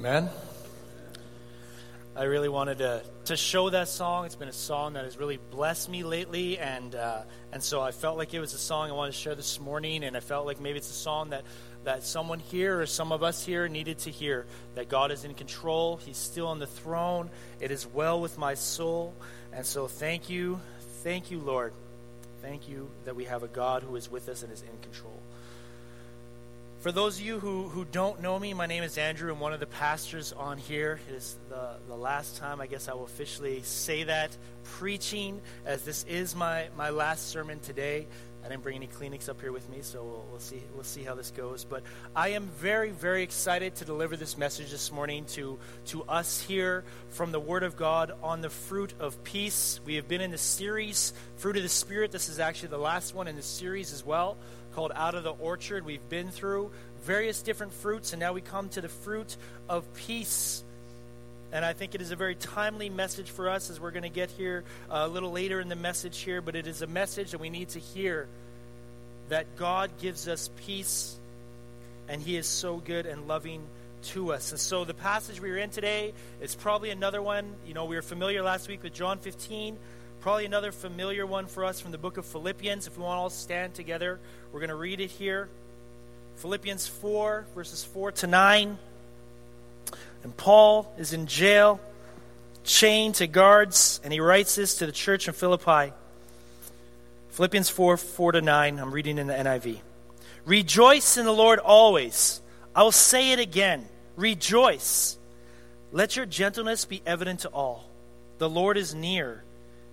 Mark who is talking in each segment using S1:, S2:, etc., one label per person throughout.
S1: Amen. I really wanted to, to show that song. It's been a song that has really blessed me lately, and uh, and so I felt like it was a song I wanted to share this morning, and I felt like maybe it's a song that, that someone here or some of us here needed to hear that God is in control, He's still on the throne, it is well with my soul, and so thank you, thank you, Lord. Thank you that we have a God who is with us and is in control. For those of you who, who don't know me, my name is Andrew. I'm one of the pastors on here. It is the, the last time, I guess I will officially say that, preaching, as this is my, my last sermon today. I didn't bring any Kleenex up here with me, so we'll, we'll, see. We'll see how this goes. But I am very, very excited to deliver this message this morning to to us here from the Word of God on the fruit of peace. We have been in the series Fruit of the Spirit. This is actually the last one in the series as well, called Out of the Orchard. We've been through various different fruits, and now we come to the fruit of peace. And I think it is a very timely message for us as we're going to get here uh, a little later in the message here, but it is a message that we need to hear that God gives us peace and He is so good and loving to us. And so the passage we are in today is probably another one. You know, we were familiar last week with John 15. Probably another familiar one for us from the book of Philippians. If we want to all stand together, we're going to read it here. Philippians 4, verses 4 to 9. And Paul is in jail, chained to guards, and he writes this to the church in Philippi. Philippians 4 4 to 9. I'm reading in the NIV. Rejoice in the Lord always. I will say it again. Rejoice. Let your gentleness be evident to all. The Lord is near.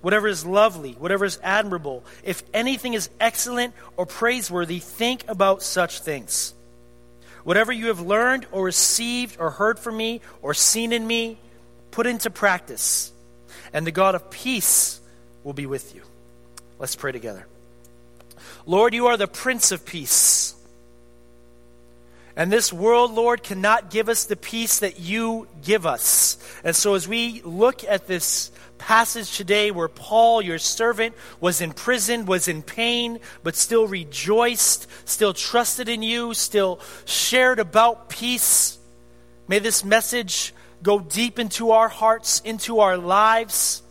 S1: whatever is lovely, whatever is admirable, if anything is excellent or praiseworthy, think about such things. Whatever you have learned or received or heard from me or seen in me, put into practice, and the God of peace will be with you. Let's pray together. Lord, you are the Prince of Peace. And this world, Lord, cannot give us the peace that you give us. And so, as we look at this passage today where Paul, your servant, was in prison, was in pain, but still rejoiced, still trusted in you, still shared about peace, may this message go deep into our hearts, into our lives.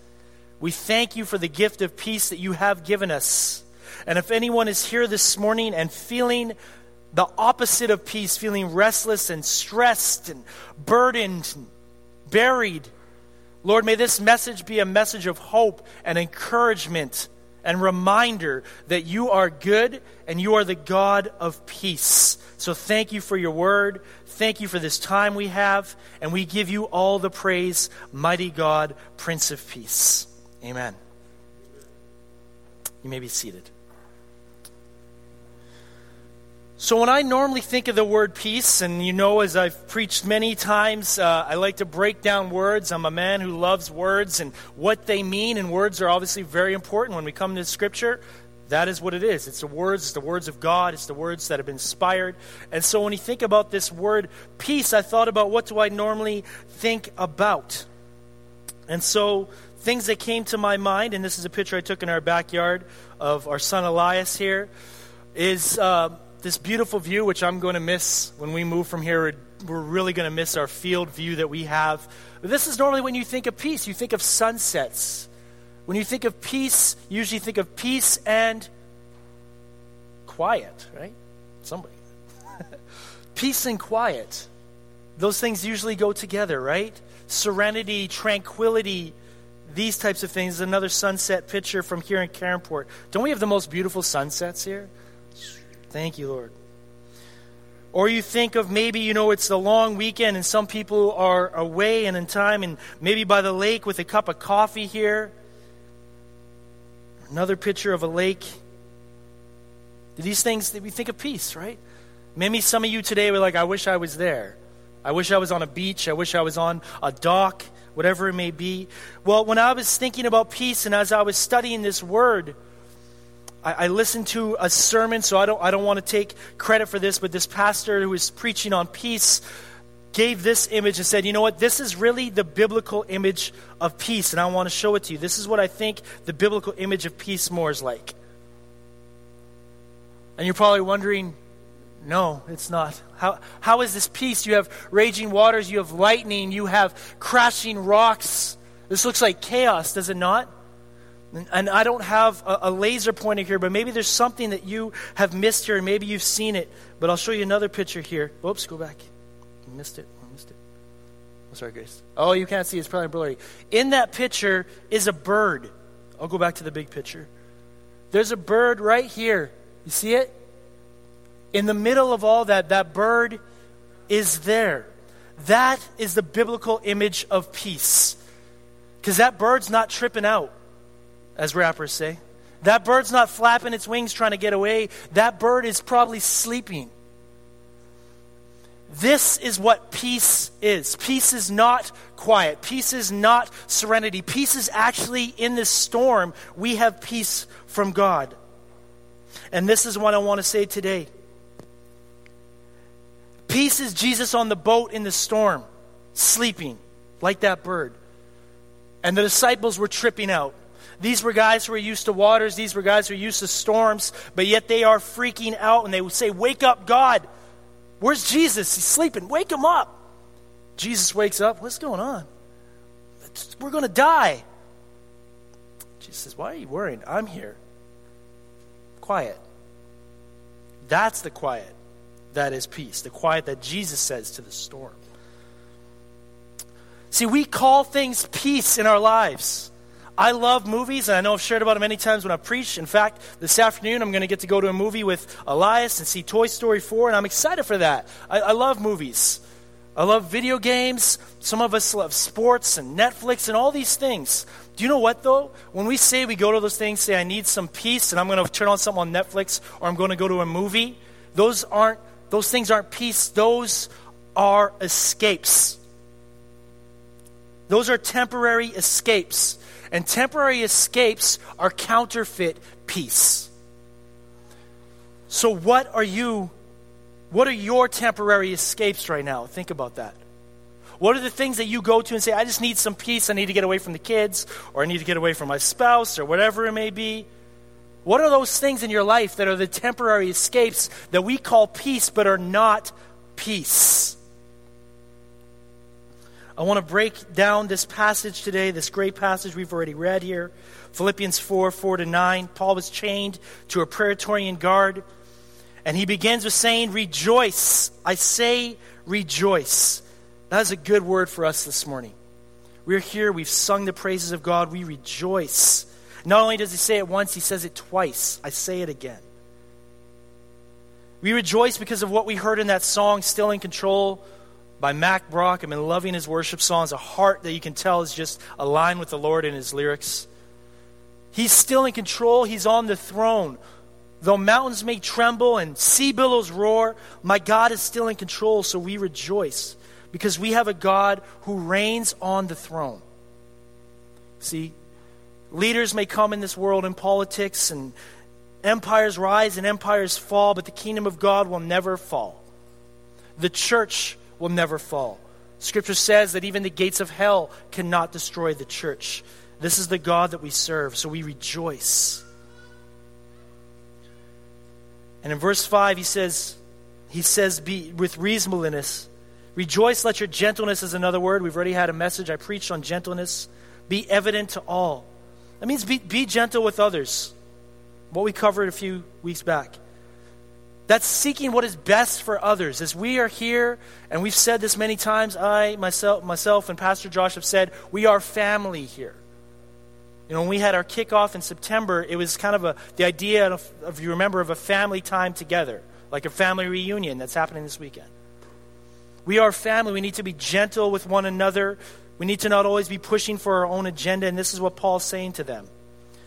S1: We thank you for the gift of peace that you have given us. And if anyone is here this morning and feeling the opposite of peace, feeling restless and stressed and burdened, and buried, Lord, may this message be a message of hope and encouragement and reminder that you are good and you are the God of peace. So thank you for your word. Thank you for this time we have. And we give you all the praise, mighty God, Prince of Peace. Amen. You may be seated. So, when I normally think of the word peace, and you know, as I've preached many times, uh, I like to break down words. I'm a man who loves words and what they mean, and words are obviously very important when we come to Scripture. That is what it is. It's the words, it's the words of God, it's the words that have been inspired. And so, when you think about this word peace, I thought about what do I normally think about? And so, things that came to my mind, and this is a picture I took in our backyard of our son Elias here, is uh, this beautiful view, which I'm going to miss when we move from here. We're really going to miss our field view that we have. This is normally when you think of peace, you think of sunsets. When you think of peace, you usually think of peace and quiet, right? Somebody. peace and quiet. Those things usually go together, right? Serenity, tranquility, these types of things. Another sunset picture from here in Caronport. Don't we have the most beautiful sunsets here? Thank you, Lord. Or you think of maybe, you know, it's the long weekend and some people are away and in time and maybe by the lake with a cup of coffee here. Another picture of a lake. These things, we think of peace, right? Maybe some of you today were like, I wish I was there. I wish I was on a beach. I wish I was on a dock whatever it may be. Well, when I was thinking about peace and as I was studying this word, I, listened to a sermon, so I don't, I don't want to take credit for this, but this pastor who was preaching on peace gave this image and said, you know what, this is really the biblical image of peace, and I want to show it to you. This is what I think the biblical image of peace more is like. And you're probably wondering, no, it's not. How, how is this peace? You have raging waters, you have lightning, you have crashing rocks. This looks like chaos, does it not? And, I don't have a, laser pointer here, but maybe there's something that you have missed here, and maybe you've seen it. But I'll show you another picture here. Oops, go back. I missed it. I missed it. I'm sorry, Grace. Oh, you can't see. It's probably blurry. In that picture is a bird. I'll go back to the big picture. There's a bird right here. You see it? In the middle of all that, that bird is there. That is the biblical image of peace. Because that bird's not tripping out, as rappers say. That bird's not flapping its wings trying to get away. That bird is probably sleeping. This is what peace is. Peace is not quiet. Peace is not serenity. Peace is actually in this storm. We have peace from God. And this is what I want to say today. Peace is Jesus on the boat in the storm, sleeping like that bird. And the disciples were tripping out. These were guys who were used to waters, these were guys who were used to storms, but yet they are freaking out and they would say, Wake up, God. Where's Jesus? He's sleeping. Wake him up. Jesus wakes up. What's going on? We're going to die. Jesus says, Why are you worrying? I'm here. Quiet. That's the quiet that is peace, the quiet that Jesus says to the storm. See, we call things peace in our lives. I love movies, and I know I've shared about it many times when I preach. In fact, this afternoon I'm going to get to go to a movie with Elias and see Toy Story 4, and I'm excited for that. I, I love movies. I love video games. Some of us love sports and Netflix and all these things. Do you know what, though? When we say we go to those things, say, I need some peace, and I'm going to turn on something on Netflix, or I'm going to go to a movie, those aren't, those things aren't peace. Those are escapes. Those are temporary escapes. And temporary escapes are counterfeit peace. So, what are you, what are your temporary escapes right now? Think about that. What are the things that you go to and say, I just need some peace, I need to get away from the kids, or I need to get away from my spouse, or whatever it may be? What are those things in your life that are the temporary escapes that we call peace but are not peace? I want to break down this passage today, this great passage we've already read here. Philippians 4 4 to 9. Paul was chained to a Praetorian guard, and he begins with saying, Rejoice. I say, rejoice. That is a good word for us this morning. We're here, we've sung the praises of God, we rejoice. Not only does he say it once, he says it twice. I say it again. We rejoice because of what we heard in that song, Still in Control by Mack Brock. I've been loving his worship songs, a heart that you can tell is just aligned with the Lord in his lyrics. He's still in control, he's on the throne. Though mountains may tremble and sea billows roar, my God is still in control, so we rejoice because we have a God who reigns on the throne. See, leaders may come in this world in politics and empires rise and empires fall, but the kingdom of God will never fall. The church will never fall. Scripture says that even the gates of hell cannot destroy the church. This is the God that we serve, so we rejoice. And in verse 5, he says, he says, be with reasonableness. Rejoice, let your gentleness is another word. We've already had a message I preached on gentleness. Be evident to all. That means be, be gentle with others. What we covered a few weeks back. That's seeking what is best for others. As we are here, and we've said this many times, I, myself, myself and Pastor Josh have said, we are family here. You know, when we had our kickoff in September, it was kind of a, the idea, of, you remember, of a family time together, like a family reunion that's happening this weekend. We are family. We need to be gentle with one another. We need to not always be pushing for our own agenda, and this is what Paul's saying to them.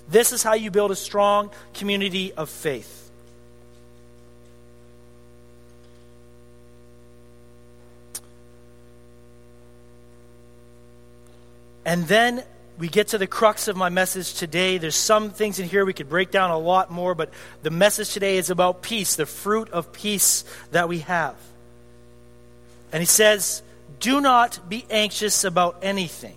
S1: This is how you build a strong community of faith. And then we get to the crux of my message today. There's some things in here we could break down a lot more, but the message today is about peace, the fruit of peace that we have. And he says, Do not be anxious about anything.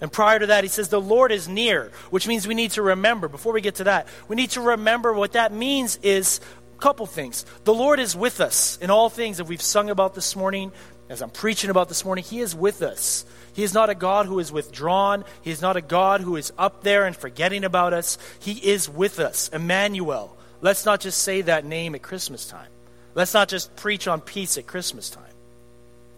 S1: And prior to that, he says, The Lord is near, which means we need to remember. Before we get to that, we need to remember what that means is a couple things. The Lord is with us in all things that we've sung about this morning, as I'm preaching about this morning. He is with us. He is not a God who is withdrawn. He is not a God who is up there and forgetting about us. He is with us. Emmanuel. Let's not just say that name at Christmas time. Let's not just preach on peace at Christmas time.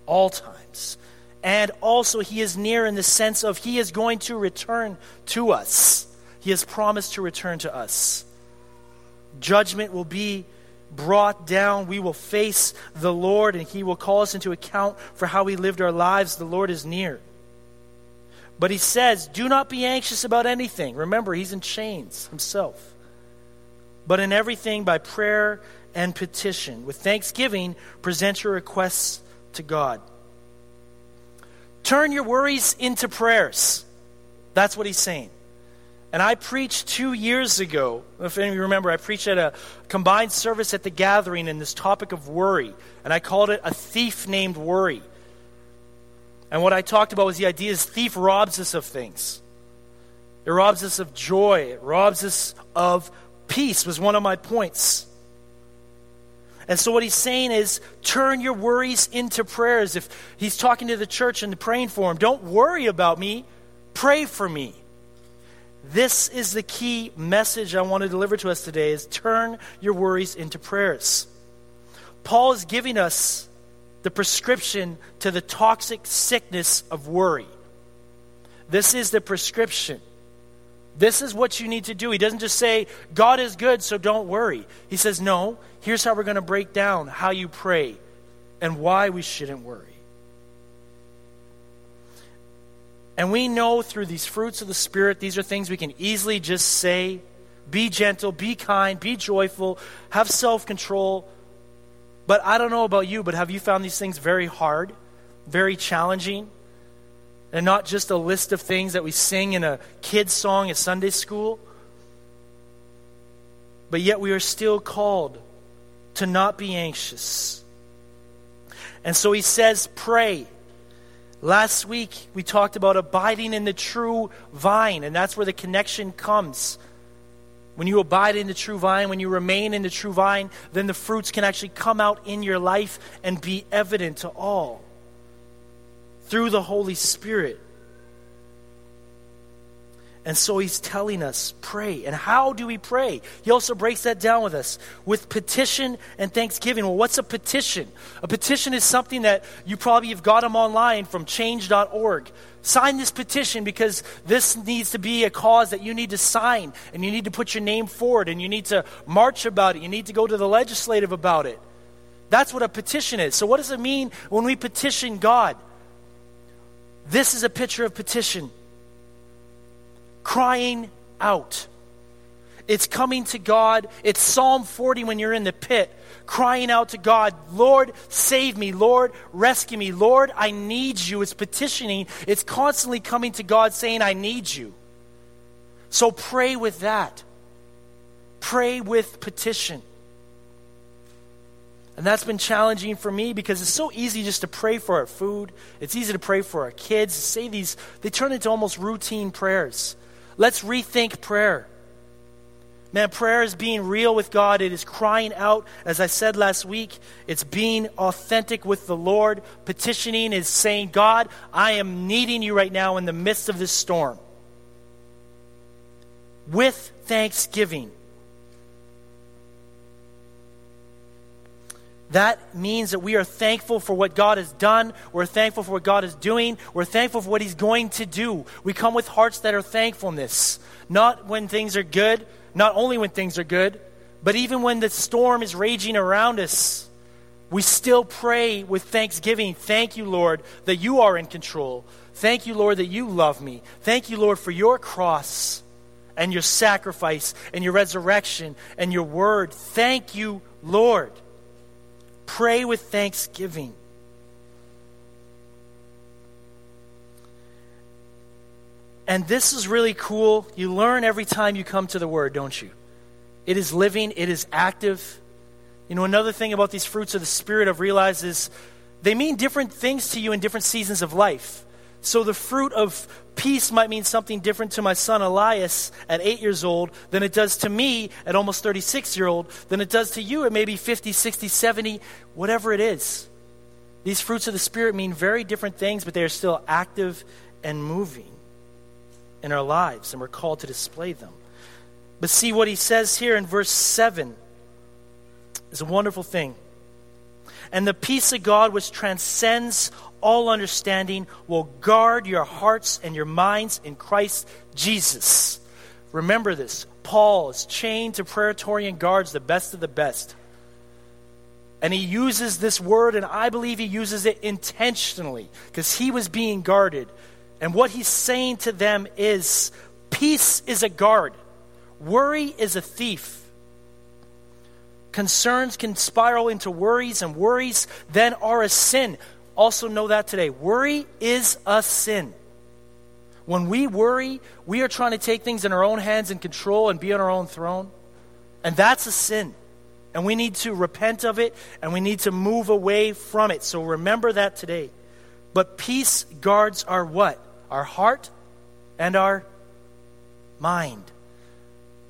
S1: All times. and also he is near in the sense of he is going to return to us. He has promised to return to us. Judgment will be brought down. We will face the Lord, and he will call us into account for how we lived our lives. The Lord is near. But he says, Do not be anxious about anything. Remember, he's in chains himself. But in everything, by prayer and petition, with thanksgiving, present your requests to God. Turn your worries into prayers. That's what he's saying. And I preached two years ago, if any of you remember, I preached at a combined service at the gathering in this topic of worry. And I called it a thief named worry. And what I talked about was the idea is thief robs us of things. It robs us of joy. It robs us of peace was one of my points. And so what he's saying is turn your worries into prayers. If he's talking to the church and praying for him, don't worry about me, pray for me. This is the key message I want to deliver to us today is turn your worries into prayers. Paul is giving us the prescription to the toxic sickness of worry. This is the prescription. This is what you need to do. He doesn't just say, God is good, so don't worry. He says, no, here's how we're going to break down how you pray and why we shouldn't worry. And we know through these fruits of the Spirit, these are things we can easily just say be gentle, be kind, be joyful, have self control. But I don't know about you, but have you found these things very hard, very challenging? And not just a list of things that we sing in a kid's song at Sunday school? But yet we are still called to not be anxious. And so he says, pray. Last week, we talked about abiding in the true vine, and that's where the connection comes. When you abide in the true vine, when you remain in the true vine, then the fruits can actually come out in your life and be evident to all through the Holy Spirit. And so he's telling us, pray. And how do we pray? He also breaks that down with us with petition and thanksgiving. Well, what's a petition? A petition is something that you probably have got them online from change.org. Sign this petition because this needs to be a cause that you need to sign and you need to put your name forward and you need to march about it. You need to go to the legislative about it. That's what a petition is. So, what does it mean when we petition God? This is a picture of petition crying out. It's coming to God. It's Psalm 40 when you're in the pit, crying out to God, Lord, save me. Lord, rescue me. Lord, I need you. It's petitioning. It's constantly coming to God saying, I need you. So pray with that. Pray with petition. And that's been challenging for me because it's so easy just to pray for our food. It's easy to pray for our kids. Say these, they turn into almost routine prayers. Let's rethink prayer. Man, prayer is being real with God. It is crying out, as I said last week. It's being authentic with the Lord. Petitioning is saying, God, I am needing you right now in the midst of this storm. With thanksgiving. That means that we are thankful for what God has done. We're thankful for what God is doing. We're thankful for what He's going to do. We come with hearts that are thankfulness. Not when things are good, not only when things are good, but even when the storm is raging around us. We still pray with thanksgiving. Thank you, Lord, that you are in control. Thank you, Lord, that you love me. Thank you, Lord, for your cross and your sacrifice and your resurrection and your word. Thank you, Lord. Pray with thanksgiving. And this is really cool. You learn every time you come to the Word, don't you? It is living, it is active. You know, another thing about these fruits of the Spirit I've realized is they mean different things to you in different seasons of life. So the fruit of peace might mean something different to my son Elias at eight years old than it does to me at almost 36 year old, than it does to you at maybe 50, 60, 70, whatever it is. These fruits of the Spirit mean very different things, but they are still active and moving in our lives, and we're called to display them. But see what he says here in verse 7 is a wonderful thing. And the peace of God, which transcends all understanding will guard your hearts and your minds in Christ Jesus. Remember this Paul is chained to Praetorian guards, the best of the best. And he uses this word, and I believe he uses it intentionally because he was being guarded. And what he's saying to them is peace is a guard, worry is a thief. Concerns can spiral into worries, and worries then are a sin. Also, know that today. Worry is a sin. When we worry, we are trying to take things in our own hands and control and be on our own throne. And that's a sin. And we need to repent of it and we need to move away from it. So remember that today. But peace guards our what? Our heart and our mind.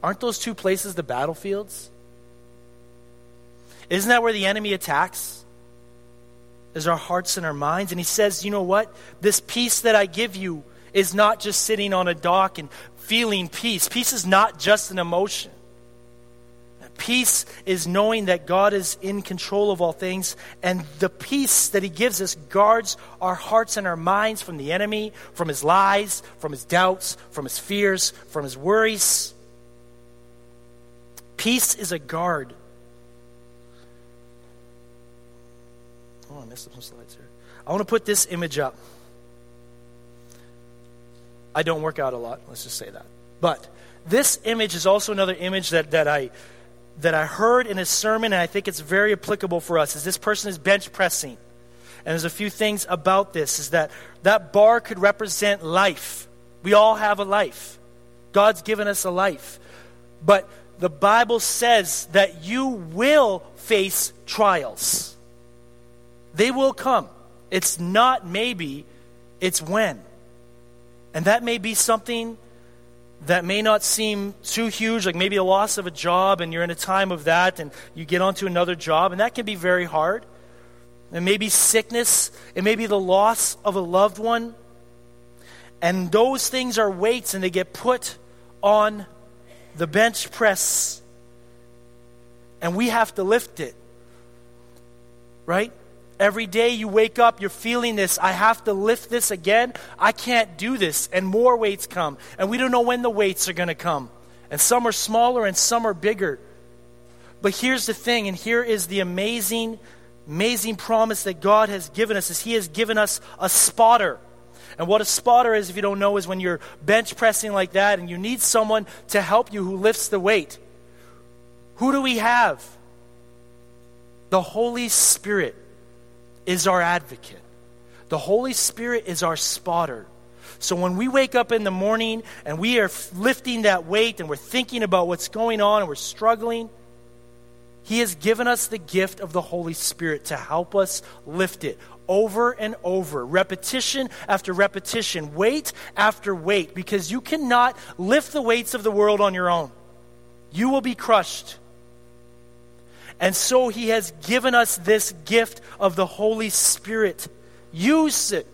S1: Aren't those two places the battlefields? Isn't that where the enemy attacks? Is our hearts and our minds. And he says, you know what? This peace that I give you is not just sitting on a dock and feeling peace. Peace is not just an emotion. Peace is knowing that God is in control of all things, and the peace that He gives us guards our hearts and our minds from the enemy, from his lies, from his doubts, from his fears, from his worries. Peace is a guard. Oh, I missed some slides here. I want to put this image up. I don't work out a lot, let's just say that. But this image is also another image that, that I that I heard in a sermon, and I think it's very applicable for us, is this person is bench pressing. And there's a few things about this, is that that bar could represent life. We all have a life. God's given us a life. But the Bible says that you will face trials. They will come. It's not maybe, it's when. And that may be something that may not seem too huge, like maybe a loss of a job, and you're in a time of that, and you get onto another job, and that can be very hard. And maybe sickness, it may be the loss of a loved one. And those things are weights, and they get put on the bench press, and we have to lift it. Right? Every day you wake up, you're feeling this. I have to lift this again. I can't do this. And more weights come. And we don't know when the weights are going to come. And some are smaller and some are bigger. But here's the thing, and here is the amazing, amazing promise that God has given us is He has given us a spotter. And what a spotter is, if you don't know, is when you're bench pressing like that and you need someone to help you who lifts the weight. Who do we have? The Holy Spirit is our advocate. The Holy Spirit is our spotter. So when we wake up in the morning and we are lifting that weight and we're thinking about what's going on and we're struggling, He has given us the gift of the Holy Spirit to help us lift it over and over, repetition after repetition, weight after weight, because you cannot lift the weights of the world on your own. You will be crushed. And so he has given us this gift of the Holy Spirit. Use it.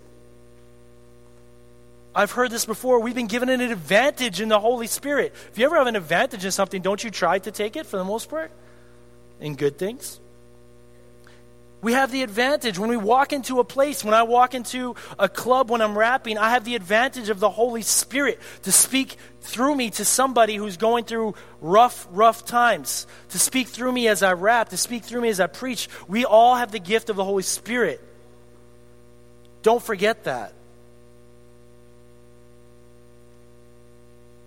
S1: I've heard this before. We've been given an advantage in the Holy Spirit. If you ever have an advantage in something, don't you try to take it for the most part? In good things? We have the advantage when we walk into a place, when I walk into a club when I'm rapping, I have the advantage of the Holy Spirit to speak through me to somebody who's going through rough, rough times, to speak through me as I rap, to speak through me as I preach. We all have the gift of the Holy Spirit. Don't forget that.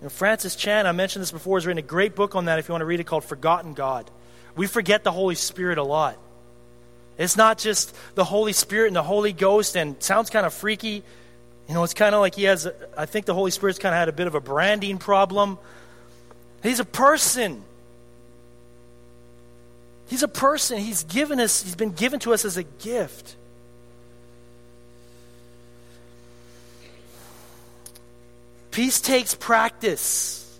S1: Know, Francis Chan, I mentioned this before, has written a great book on that if you want to read it called Forgotten God. We forget the Holy Spirit a lot. It's not just the Holy Spirit and the Holy Ghost, and sounds kind of freaky. You know, it's kind of like he has, I think the Holy Spirit's kind of had a bit of a branding problem. He's a person. He's a person. He's given us, he's been given to us as a gift. Peace takes practice.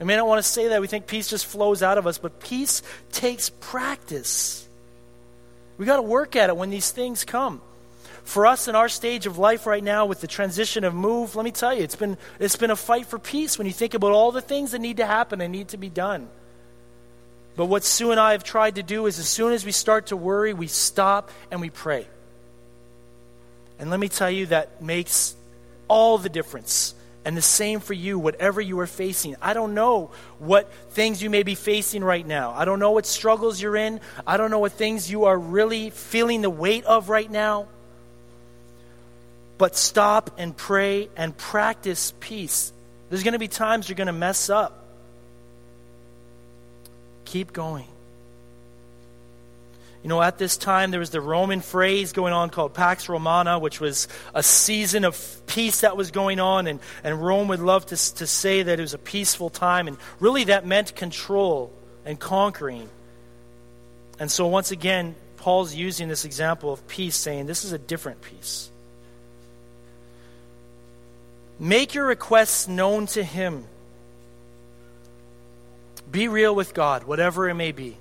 S1: I may not want to say that. We think peace just flows out of us, but peace takes practice. We got to work at it when these things come. For us in our stage of life right now with the transition of move, let me tell you, it's been, it's been a fight for peace when you think about all the things that need to happen and need to be done. But what Sue and I have tried to do is as soon as we start to worry, we stop and we pray. And let me tell you, that makes all the difference. And the same for you, whatever you are facing. I don't know what things you may be facing right now. I don't know what struggles you're in. I don't know what things you are really feeling the weight of right now. But stop and pray and practice peace. There's going to be times you're going to mess up. Keep going. You know, at this time, there was the Roman phrase going on called Pax Romana, which was a season of peace that was going on, and, and Rome would love to, to say that it was a peaceful time, and really that meant control and conquering. And so, once again, Paul's using this example of peace, saying this is a different peace. Make your requests known to Him. Be real with God, whatever it may be.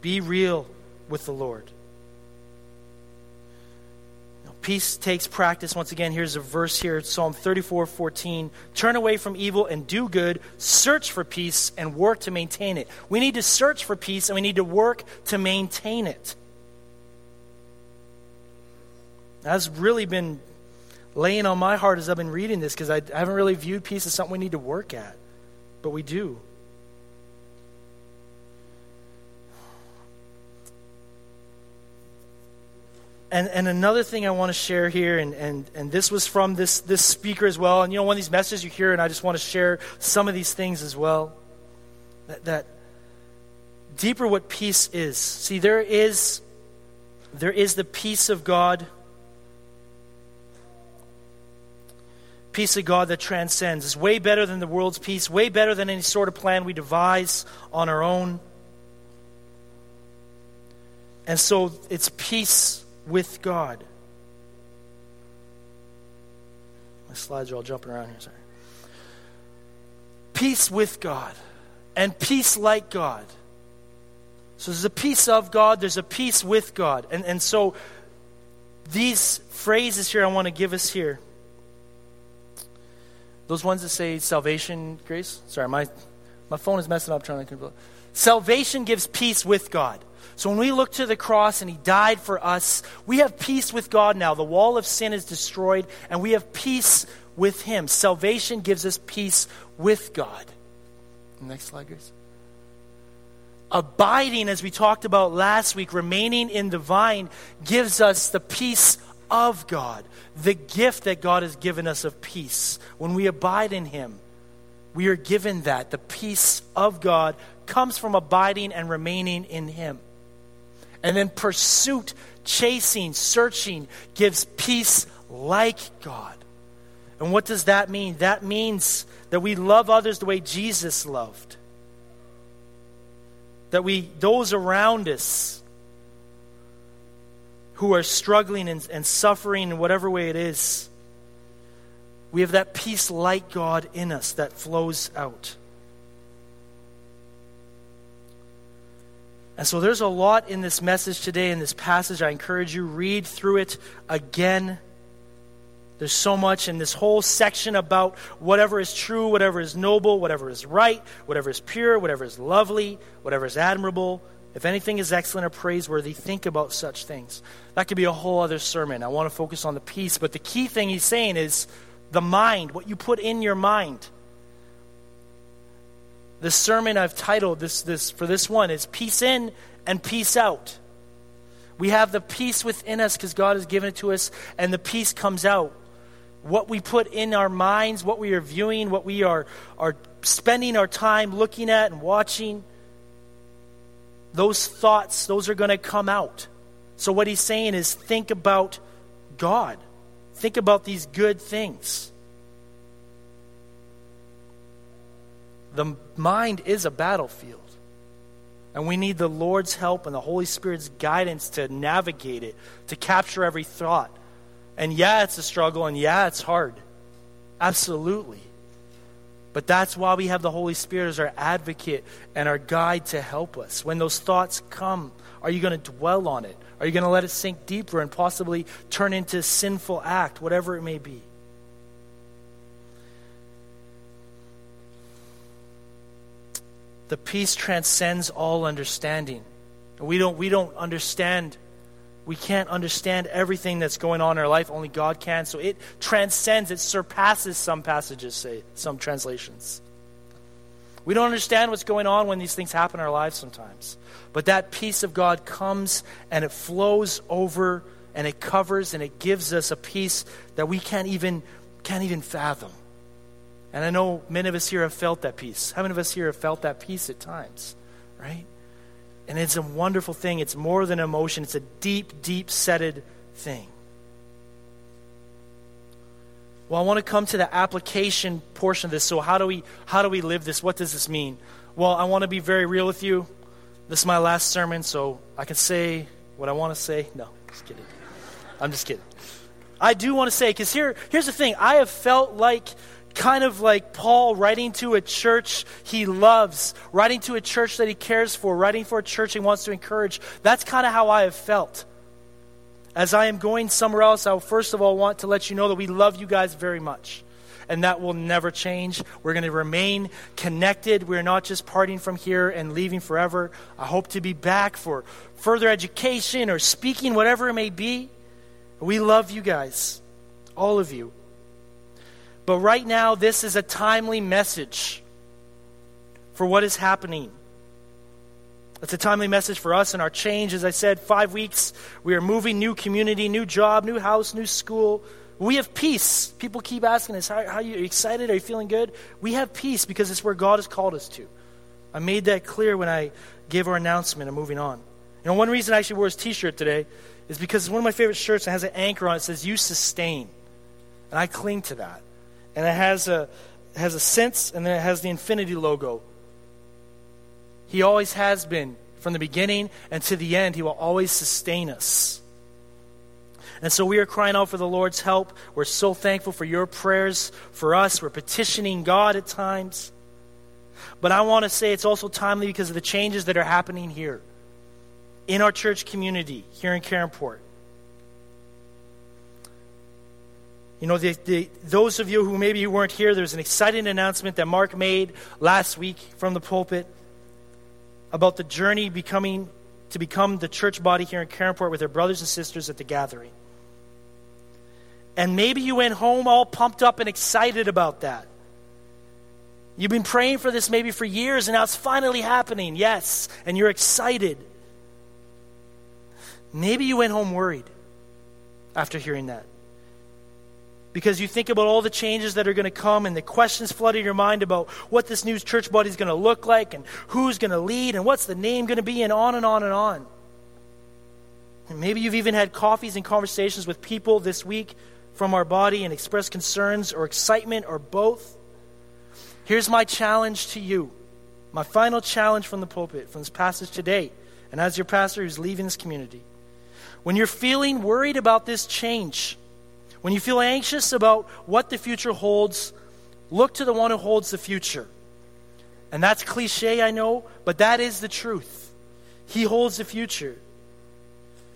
S1: Be real with the Lord. peace takes practice. Once again, here's a verse here Psalm 34 14. Turn away from evil and do good. Search for peace and work to maintain it. We need to search for peace and we need to work to maintain it. That's really been laying on my heart as I've been reading this because I haven't really viewed peace as something we need to work at, but we do. And, and another thing I want to share here, and, and, and this was from this, this speaker as well. And you know, one of these messages you hear, and I just want to share some of these things as well. That, that deeper what peace is. See, there is, there is the peace of God. Peace of God that transcends. is way better than the world's peace, way better than any sort of plan we devise on our own. And so it's peace with God. My slides are all jumping around here, sorry. Peace with God and peace like God. So there's a peace of God, there's a peace with God. And, and so these phrases here I want to give us here. Those ones that say salvation, grace. Sorry, my, my phone is messing up trying to. Salvation gives peace with God. So when we look to the cross and He died for us, we have peace with God now. The wall of sin is destroyed, and we have peace with Him. Salvation gives us peace with God. Next slide, Grace. Abiding, as we talked about last week, remaining in the vine, gives us the peace of God, the gift that God has given us of peace. When we abide in Him, we are given that. The peace of God comes from abiding and remaining in Him. And then pursuit, chasing, searching gives peace like God. And what does that mean? That means that we love others the way Jesus loved. That we, those around us who are struggling and, and suffering in whatever way it is, we have that peace like God in us that flows out. And so there's a lot in this message today, in this passage. I encourage you, read through it again. There's so much in this whole section about whatever is true, whatever is noble, whatever is right, whatever is pure, whatever is lovely, whatever is admirable. If anything is excellent or praiseworthy, think about such things. That could be a whole other sermon. I want to focus on the peace, but the key thing he's saying is the mind, what you put in your mind. The sermon I've titled this, this for this one is Peace In and Peace Out. We have the peace within us because God has given it to us, and the peace comes out. What we put in our minds, what we are viewing, what we are, are spending our time looking at and watching, those thoughts, those are going to come out. So, what he's saying is think about God, think about these good things. The mind is a battlefield. And we need the Lord's help and the Holy Spirit's guidance to navigate it, to capture every thought. And yeah, it's a struggle, and yeah, it's hard. Absolutely. But that's why we have the Holy Spirit as our advocate and our guide to help us. When those thoughts come, are you going to dwell on it? Are you going to let it sink deeper and possibly turn into a sinful act, whatever it may be? The peace transcends all understanding. We don't, we don't understand We can't understand everything that's going on in our life. Only God can. So it transcends, it surpasses some passages, say, some translations. We don't understand what's going on when these things happen in our lives sometimes. But that peace of God comes and it flows over and it covers and it gives us a peace that we can't even can't even fathom. And I know many of us here have felt that peace. How many of us here have felt that peace at times? Right? And it's a wonderful thing. It's more than emotion, it's a deep, deep setted thing. Well, I want to come to the application portion of this. So how do we how do we live this? What does this mean? Well, I want to be very real with you. This is my last sermon, so I can say what I want to say. No, just kidding. I'm just kidding. I do want to say, because here, here's the thing. I have felt like kind of like Paul writing to a church he loves, writing to a church that he cares for, writing for a church he wants to encourage. That's kind of how I have felt. As I am going somewhere else, I will first of all want to let you know that we love you guys very much. And that will never change. We're going to remain connected. We're not just parting from here and leaving forever. I hope to be back for further education or speaking, whatever it may be. We love you guys, all of you. But right now, this is a timely message for what is happening. It's a timely message for us and our change. As I said, five weeks, we are moving, new community, new job, new house, new school. We have peace. People keep asking us, how, how are you excited? Are you feeling good? We have peace because it's where God has called us to. I made that clear when I gave our announcement and moving on. You know, one reason I actually wore his t shirt today is because it's one of my favorite shirts and has an anchor on it. It says, You sustain. And I cling to that and it has a has a sense, and then it has the infinity logo. He always has been from the beginning and to the end. He will always sustain us. And so we are crying out for the Lord's help. We're so thankful for your prayers for us. We're petitioning God at times. But I want to say it's also timely because of the changes that are happening here in our church community here in Caronport. You know, the, the, those of you who maybe you weren't here, there's an exciting announcement that Mark made last week from the pulpit about the journey becoming to become the church body here in Caronport with their brothers and sisters at the gathering. And maybe you went home all pumped up and excited about that. You've been praying for this maybe for years, and now it's finally happening. Yes, and you're excited. Maybe you went home worried after hearing that because you think about all the changes that are going to come and the questions flooding your mind about what this new church body is going to look like and who's going to lead and what's the name going to be and on and on and on. And maybe you've even had coffees and conversations with people this week from our body and expressed concerns or excitement or both. Here's my challenge to you. My final challenge from the pulpit, from this passage today, and as your pastor who's leaving this community. When you're feeling worried about this change, when you feel anxious about what the future holds, look to the one who holds the future. And that's cliche, I know, but that is the truth. He holds the future.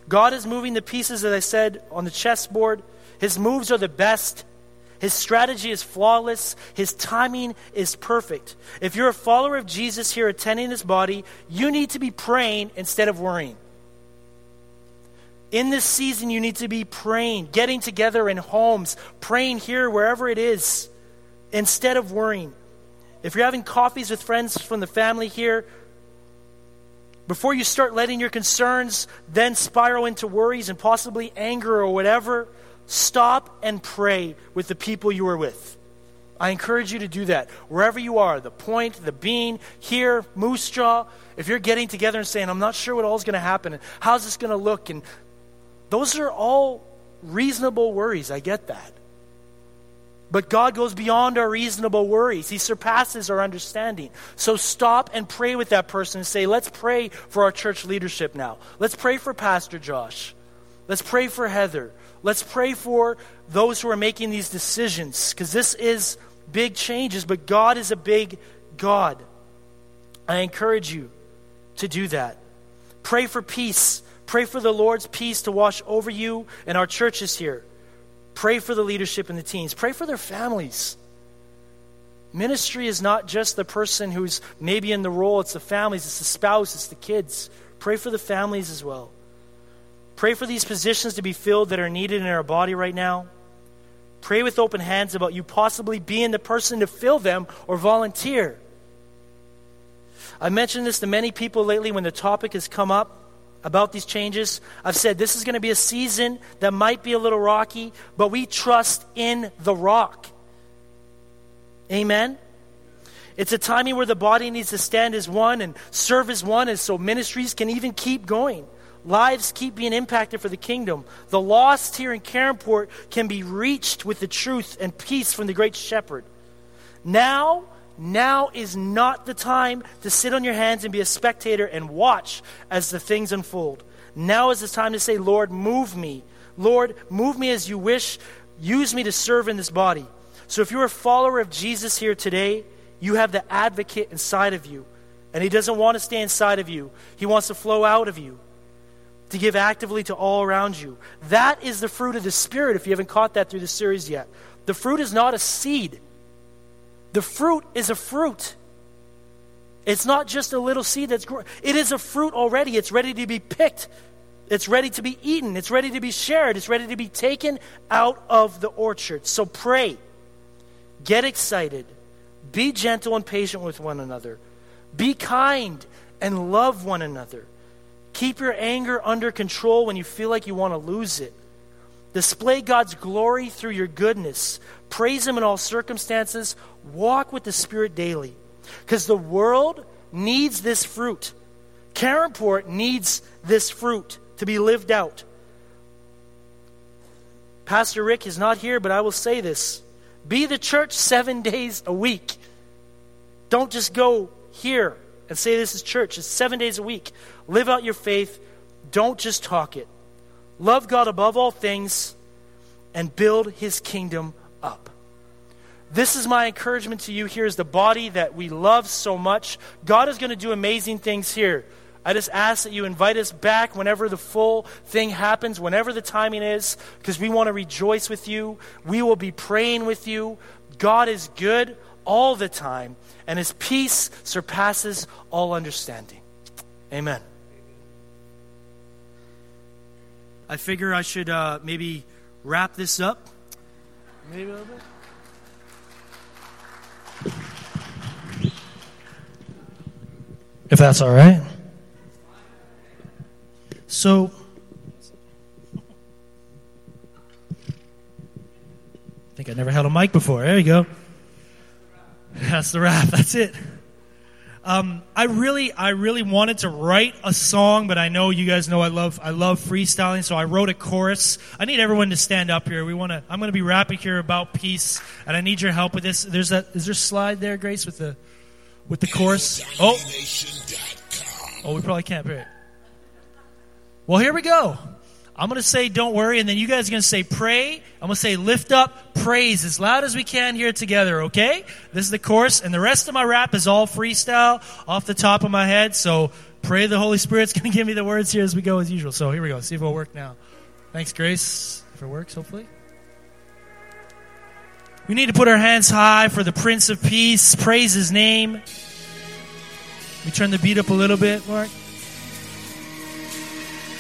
S1: God is moving the pieces, as I said, on the chessboard. His moves are the best. His strategy is flawless. His timing is perfect. If you're a follower of Jesus here attending this body, you need to be praying instead of worrying. In this season, you need to be praying, getting together in homes, praying here, wherever it is, instead of worrying. If you're having coffees with friends from the family here, before you start letting your concerns then spiral into worries and possibly anger or whatever, stop and pray with the people you are with. I encourage you to do that. Wherever you are, the point, the bean, here, Moose Jaw, if you're getting together and saying, I'm not sure what all is going to happen, and how's this going to look, and those are all reasonable worries. I get that. But God goes beyond our reasonable worries. He surpasses our understanding. So stop and pray with that person and say, let's pray for our church leadership now. Let's pray for Pastor Josh. Let's pray for Heather. Let's pray for those who are making these decisions because this is big changes, but God is a big God. I encourage you to do that. Pray for peace Pray for the Lord's peace to wash over you and our churches here. Pray for the leadership and the teens. Pray for their families. Ministry is not just the person who's maybe in the role, it's the families, it's the spouse, it's the kids. Pray for the families as well. Pray for these positions to be filled that are needed in our body right now. Pray with open hands about you possibly being the person to fill them or volunteer. I mentioned this to many people lately when the topic has come up about these changes. I've said this is going to be a season that might be a little rocky, but we trust in the rock. Amen? It's a timing where the body needs to stand as one and serve as one, and so ministries can even keep going. Lives keep being impacted for the kingdom. The lost here in Caronport can be reached with the truth and peace from the great shepherd. Now, now is not the time to sit on your hands and be a spectator and watch as the things unfold. Now is the time to say, Lord, move me. Lord, move me as you wish. Use me to serve in this body. So if you're a follower of Jesus here today, you have the advocate inside of you. And he doesn't want to stay inside of you, he wants to flow out of you to give actively to all around you. That is the fruit of the Spirit, if you haven't caught that through the series yet. The fruit is not a seed, the fruit is a fruit. It's not just a little seed that's growing. It is a fruit already. It's ready to be picked. It's ready to be eaten. It's ready to be shared. It's ready to be taken out of the orchard. So pray. Get excited. Be gentle and patient with one another. Be kind and love one another. Keep your anger under control when you feel like you want to lose it. Display God's glory through your goodness. Praise Him in all circumstances. Walk with the Spirit daily. Because the world needs this fruit. Caronport needs this fruit to be lived out. Pastor Rick is not here, but I will say this be the church seven days a week. Don't just go here and say this is church. It's seven days a week. Live out your faith. Don't just talk it. Love God above all things and build his kingdom. This is my encouragement to you Here is the body that we love so much. God is going to do amazing things here. I just ask that you invite us back whenever the full thing happens, whenever the timing is, because we want to rejoice with you. We will be praying with you. God is good all the time, and his peace surpasses all understanding. Amen. I figure I should uh, maybe wrap this up. Maybe a little bit. If that's all right. So, I think I never held a mic before. There you go. That's the wrap. That's it. Um, I really, I really wanted to write a song, but I know you guys know I love, I love freestyling, so I wrote a chorus. I need everyone to stand up here. We want to. I'm going to be rapping here about peace, and I need your help with this. There's that. Is there a slide there, Grace, with the, with the chorus? Oh, oh, we probably can't hear it. Well, here we go. I'm going to say, don't worry, and then you guys are going to say, pray. I'm going to say, lift up, praise as loud as we can here together, okay? This is the chorus, and the rest of my rap is all freestyle off the top of my head, so pray the Holy Spirit's going to give me the words here as we go as usual. So here we go. See if it'll work now. Thanks, Grace. If it works, hopefully. We need to put our hands high for the Prince of Peace. Praise his name. We turn the beat up a little bit, Mark.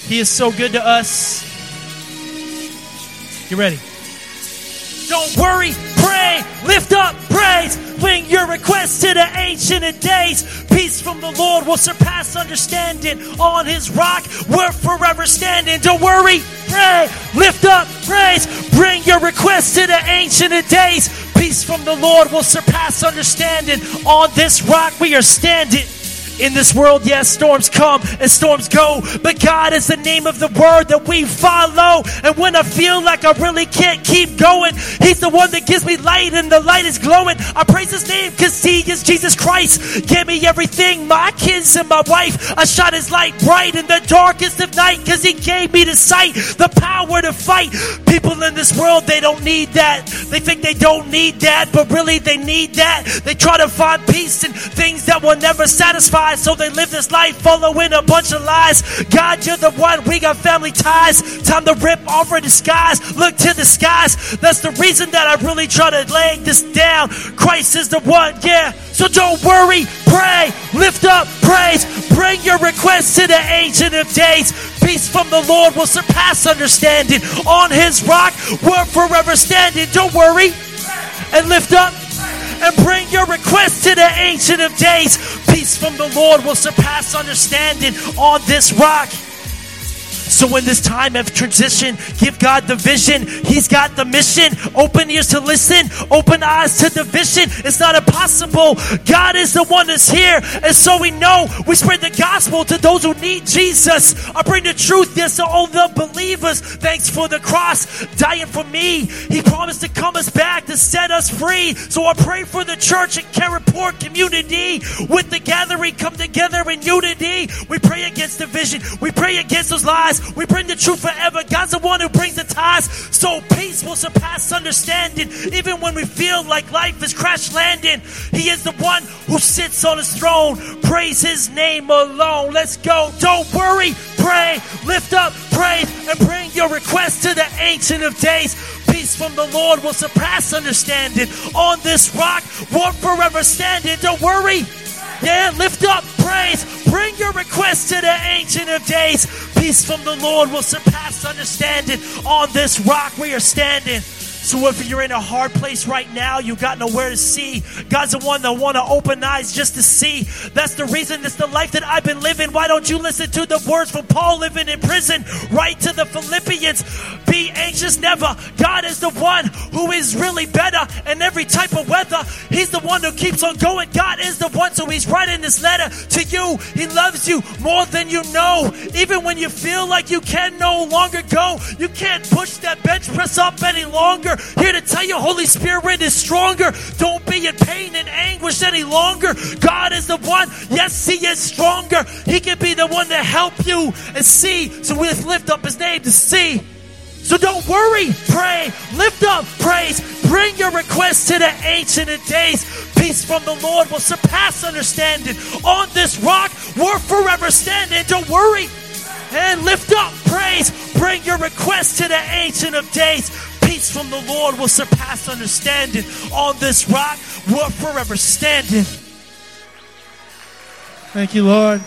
S1: He is so good to us. You ready? Don't worry, pray, lift up praise, bring your requests to the ancient of days. Peace from the Lord will surpass understanding. On his rock, we're forever standing. Don't worry, pray, lift up praise, bring your requests to the ancient of days. Peace from the Lord will surpass understanding. On this rock, we are standing. In this world, yes, storms come and storms go, but God is the name of the word that we follow. And when I feel like I really can't keep going, He's the one that gives me light and the light is glowing. I praise His name because He is Jesus Christ. Give me everything, my kids and my wife. I shot His light bright in the darkest of night because He gave me the sight, the power to fight. People in this world, they don't need that. They think they don't need that, but really they need that. They try to find peace in things that will never satisfy so they live this life following a bunch of lies. God, you're the one, we got family ties. Time to rip off our disguise, look to the skies. That's the reason that I really try to lay this down. Christ is the one, yeah. So don't worry, pray, lift up praise, bring your requests to the ancient of days.
S2: Peace from the Lord will surpass understanding. On his rock, we're forever standing. Don't worry and lift up and bring your request to the Ancient of Days. Peace from the Lord will surpass understanding on this rock. So in this time of transition, give God the vision. He's got the mission. Open ears to listen. Open eyes to the vision. It's not impossible. God is the one that's here. And so we know we spread the gospel to those who need Jesus. I bring the truth yes to all the believers. Thanks for the cross dying for me. He promised to come us back to set us free. So I pray for the church and Carrot community with the gathering come together in unity. We pray against division. We pray against those lies. We bring the truth forever. God's the one who brings the ties. So peace will surpass understanding. Even when we feel like life is crash landing, He is the one who sits on His throne. Praise His name alone. Let's go. Don't worry. Pray. Lift up. Praise. And bring your request to the Ancient of Days. Peace from the Lord will surpass understanding. On this rock, we're forever standing. Don't worry. Yeah, lift up praise. Bring your request to the Ancient of Days. Peace from the Lord will surpass understanding. On this rock we are standing. So if you're in a hard place right now, you got nowhere to see. God's the one that want to open eyes just to see. That's the reason it's the life that I've been living. Why don't you listen to the words from Paul living in prison? Right to the Philippians. Be anxious never. God is the one who is really better in every type of weather. He's the one who keeps on going. God is the one, so he's writing this letter to you. He loves you more than you know. Even when you feel like you can no longer go, you can't push that bench press up any longer. Here to tell you, Holy Spirit is stronger. Don't be in pain and anguish any longer. God is the one. Yes, He is stronger. He can be the one to help you and see. So we lift up His name to see. So don't worry, pray, lift up praise, bring your requests to the ancient of days. Peace from the Lord will surpass understanding. On this rock, we're forever standing. Don't worry and lift up praise. Bring your requests to the ancient of days from the Lord will surpass understanding. On this rock, we're forever standing.
S3: Thank you, Lord.